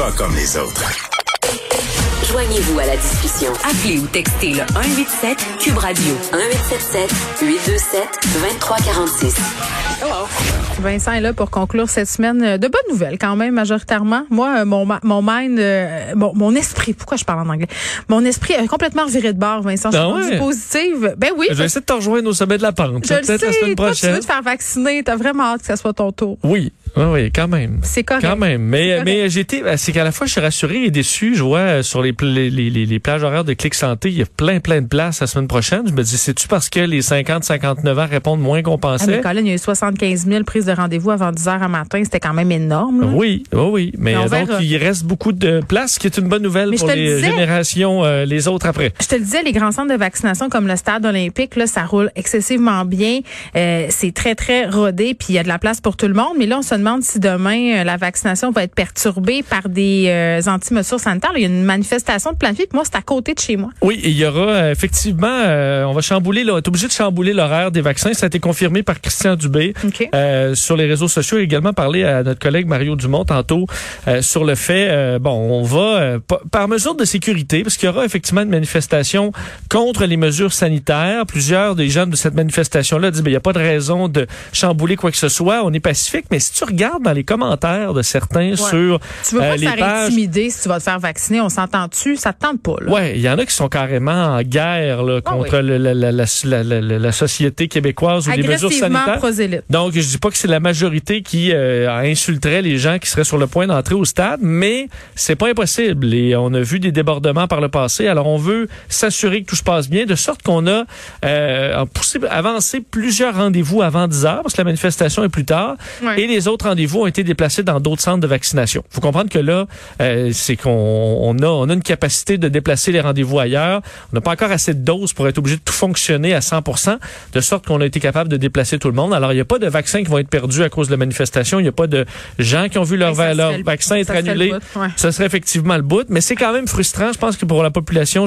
Pas comme les autres. Joignez-vous à la discussion. Appelez ou textez le 187 Cube Radio 1877 827 2346. Vincent est là pour conclure cette semaine euh, de bonnes nouvelles quand même majoritairement. Moi, euh, mon mon mind, euh, mon, mon esprit, pourquoi je parle en anglais? Mon esprit est complètement viré de bord, Vincent. Je suis Ah rendue ouais? positive. Ben oui. Je vais essayer de te rejoindre au sommet de la pente. Je le Peut-être sais. la semaine Toi, tu prochaine. veux te faire vacciner. T'as vraiment hâte que ce soit ton tour. Oui, oui, oui, quand même. C'est correct. Quand même. Mais, correct. mais été, ben, c'est qu'à la fois, je suis rassuré et déçu. Je vois euh, sur les, les, les, les plages horaires de Clic Santé, il y a plein, plein de places la semaine prochaine. Je me dis, c'est-tu parce que les 50-59 ans répondent moins qu'on Ah, mais pensait? Colin, il y a eu 75 000 prises de rendez-vous avant 10 heures à matin. C'était quand même énorme. là. Oui, oui, oui. Mais Mais on euh, donc, verra. il reste beaucoup de places, ce qui est une bonne nouvelle Mais pour le les disais. générations, euh, les autres après. Je te le disais, les grands centres de vaccination comme le stade olympique, là, ça roule excessivement bien. Euh, c'est très, très rodé, puis il y a de la place pour tout le monde. Mais là, on se demande si demain, euh, la vaccination va être perturbée par des euh, anti-mesures sanitaires. Il y a une manifestation de plein de puis moi, c'est à côté de chez moi. Oui, il y aura euh, effectivement, euh, on va chambouler, on est obligé de chambouler l'horaire des vaccins. Ça a été confirmé par Christian Dubé euh, sur les réseaux sociaux. Il a également parlé à notre collègue Mario Dumont tantôt sur le fait, bon, on va pa- par mesure de sécurité, parce qu'il y aura effectivement une manifestation contre les mesures sanitaires. Plusieurs des gens de cette manifestation-là disent, ben, il n'y a pas de raison de chambouler quoi que ce soit. On est pacifique, mais si tu regardes dans les commentaires de certains sur Tu veux euh, pas te les pages, intimider si tu vas te faire vacciner. On s'entend-tu? Ça te tente pas, là. Ouais, il y en a qui sont carrément en guerre là, Ah contre la, la, la, la, la- la- la société québécoise ou les mesures Agressivement sanitaires. prosélyte. Donc, je dis pas que c'est la majorité qui euh, insulterait les gens qui seraient sur le point d'entrer au stade, mais c'est pas impossible. Et on a vu des débordements par le passé. Alors, on veut s'assurer que tout se passe bien, de sorte qu'on a euh, poussé, avancé plusieurs rendez-vous avant 10 heures, parce que la manifestation est plus tard, Ouais. et les autres rendez-vous ont été déplacés dans d'autres centres de vaccination. faut comprendre que là, euh, c'est qu'on on a, on a une capacité de déplacer les rendez-vous ailleurs. On n'a pas encore assez de doses pour être obligé de tout fonctionner à 100 de sorte qu'on a été capable de déplacer tout le monde. Alors, il n'y a pas de vaccins qui vont être perdus à cause de la manifestation. Il n'y a pas de gens qui ont vu leur, ça leur le- vaccin être ça annulé. ouais. Ce serait effectivement le bout, mais c'est quand même frustrant. Je pense que pour la population,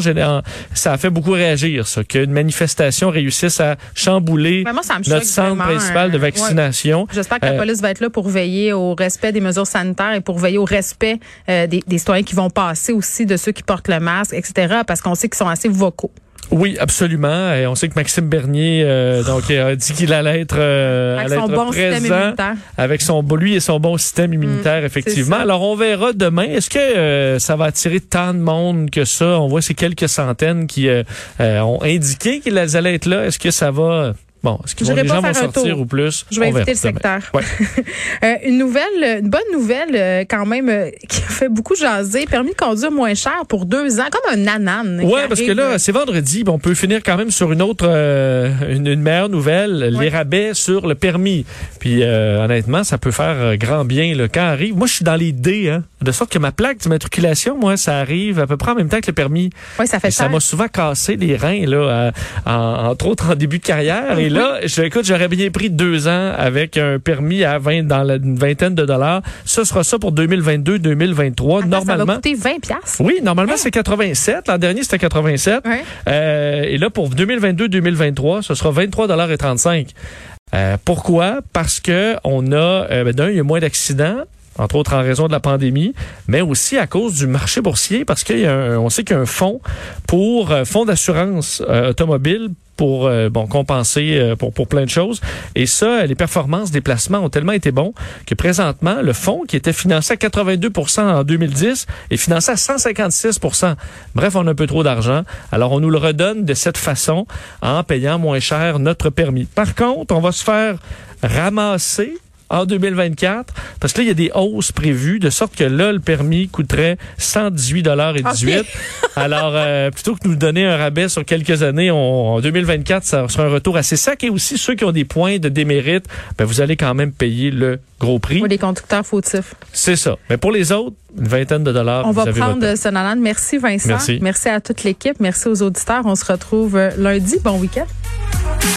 ça a fait beaucoup réagir, ça, qu'une manifestation réussisse à chambouler ça me notre centre principal de euh, ouais. vaccination. J'espère que la Euh, police va être là pour veiller au respect des mesures sanitaires et pour veiller au respect euh, des, des citoyens qui vont passer aussi de ceux qui portent le masque, etc. Parce qu'on sait qu'ils sont assez vocaux. Oui, absolument. Et on sait que Maxime Bernier euh, donc a dit qu'il allait être, euh, Avec allait son être bon système présent immunitaire. avec son lui et son bon système immunitaire effectivement. Mm. Alors on verra demain. Est-ce que euh, ça va attirer tant de monde que ça? On voit ces quelques centaines qui euh, euh, ont indiqué qu'ils allaient être là. Est-ce que ça va Bon, est-ce que les gens vont sortir ou plus? Je vais éviter le secteur. Ouais. Euh, une nouvelle, une bonne nouvelle euh, quand même euh, qui a fait beaucoup jaser. Permis de conduire moins cher pour deux ans, comme un anane. qui Ouais, parce que là, c'est vendredi, on peut finir quand même sur une autre, une, une meilleure nouvelle, Ouais. les rabais sur le permis. Puis honnêtement, ça peut faire grand bien le quand arrive. Moi, je suis dans les D, hein, de sorte que ma plaque d'immatriculation, moi, ça arrive à peu près en même temps que le permis. ouais, ça fait Et ça m'a souvent cassé les reins, là, à- entre autres en début de carrière. Et là, je, écoute, j'aurais bien pris deux ans avec un permis à 20, dans la, une vingtaine de dollars. Ce sera ça pour 2022-2023. Attends, Normalement. Ça va coûter 20 piastres? Oui, normalement, c'est 87. L'an dernier, c'était 87. Ouais. Euh, et là, pour 2022-2023, ce sera 23,35 euh, Pourquoi? Parce que on a, euh, ben, d'un, il y a moins d'accidents entre autres en raison de la pandémie, mais aussi à cause du marché boursier, parce qu'on sait qu'il y a un fonds pour euh, fonds d'assurance euh, automobile pour euh, bon compenser euh, pour pour plein de choses et ça les performances des placements ont tellement été bons que présentement le fonds qui était financé à 82% en 2010 est financé à 156% Bref, on a un peu trop d'argent. Alors on nous le redonne de cette façon en payant moins cher notre permis. Par contre, on va se faire ramasser en 2024 parce que là il y a des hausses prévues de sorte que là le permis coûterait 118 dollars et 18. Alors euh, plutôt que nous donner un rabais sur quelques années, on- en 2024 ça sera un retour assez sec et aussi ceux qui ont des points de démérite, ben vous allez quand même payer le gros prix. Pour les conducteurs fautifs. C'est ça. Mais pour les autres, une vingtaine de dollars. On vous va avez prendre nanan. Merci Vincent. Merci. Merci à toute l'équipe. Merci aux auditeurs. On se retrouve euh, lundi. Bon week-end.